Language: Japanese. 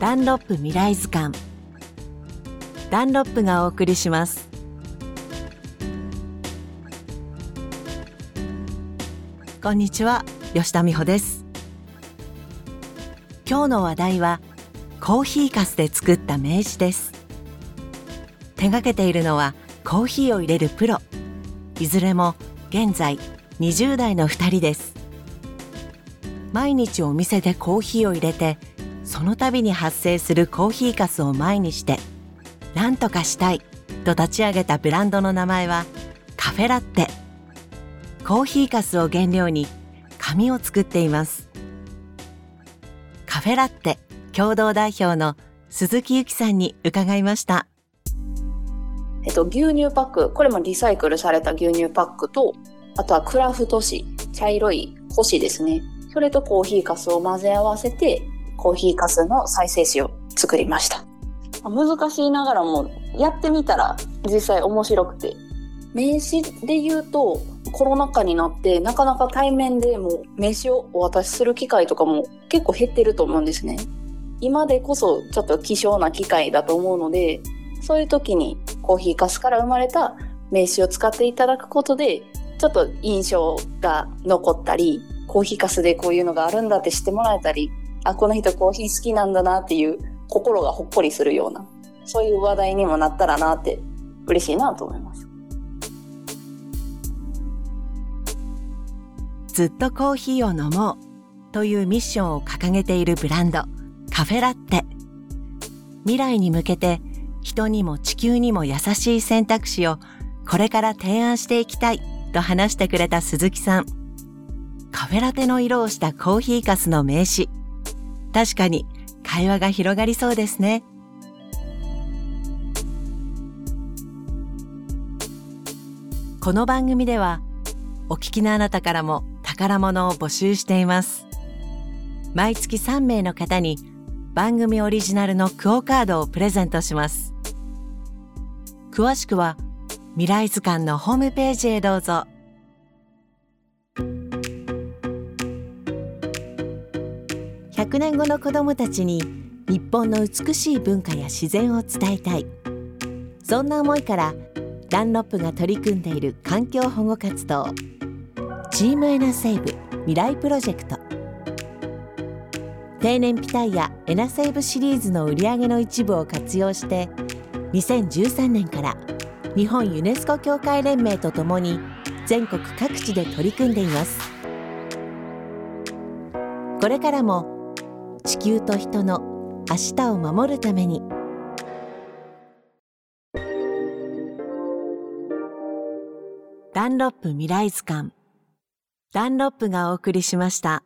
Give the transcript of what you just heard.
ダンロップ未来図鑑。ダンロップがお送りします。こんにちは吉田美穂です。今日の話題はコーヒーかすで作った名刺です。手掛けているのはコーヒーを入れるプロ。いずれも現在20代の2人です。毎日お店でコーヒーを入れてその度に発生するコーヒーかすを前にして何とかしたいと立ち上げたブランドの名前はカフェラッテ。コーヒーかすを原料に紙を作っています。カフェラッテ共同代表の鈴木由紀さんに伺いました。えっと、牛乳パック、これもリサイクルされた牛乳パックと、あとはクラフト紙、茶色い干しですね。それとコーヒーかすを混ぜ合わせて、コーヒーかすの再生紙を作りました。難しいながらも、やってみたら実際面白くて。名刺で言うと、コロナ禍になってなかなか対面でも名刺をお渡しする機会とかも結構減ってると思うんですね。今でこそちょっと希少な機会だと思うので、そういう時にコーヒーかすから生まれた名刺を使っていただくことで、ちょっと印象が残ったり、コーヒーかすでこういうのがあるんだって知ってもらえたり、あ、この人コーヒー好きなんだなっていう心がほっこりするような、そういう話題にもなったらなって嬉しいなと思います。ずっとコーヒーを飲もうというミッションを掲げているブランドカフェラッテ。未来に向けて人にも地球にも優しい選択肢をこれから提案していきたいと話してくれた鈴木さん。カフェラテの色をしたコーヒーかすの名刺。確かに会話が広がりそうですね。この番組ではお聞きのあなたからも宝物を募集しています。毎月3名の方に番組オリジナルのクオカードをプレゼントします。詳しくは未来図鑑のホームページへどうぞ。100年後の子どもたちに日本の美しい文化や自然を伝えたい。そんな思いからダンロップが取り組んでいる環境保護活動チームエナセーブ未来プロジェクト定年ピタイヤエナセーブシリーズの売り上げの一部を活用して2013年から日本ユネスコ協会連盟とともに全国各地で取り組んでいます。これからも地球と人の明日を守るためにダンロップ未来図鑑ダンロップがお送りしました。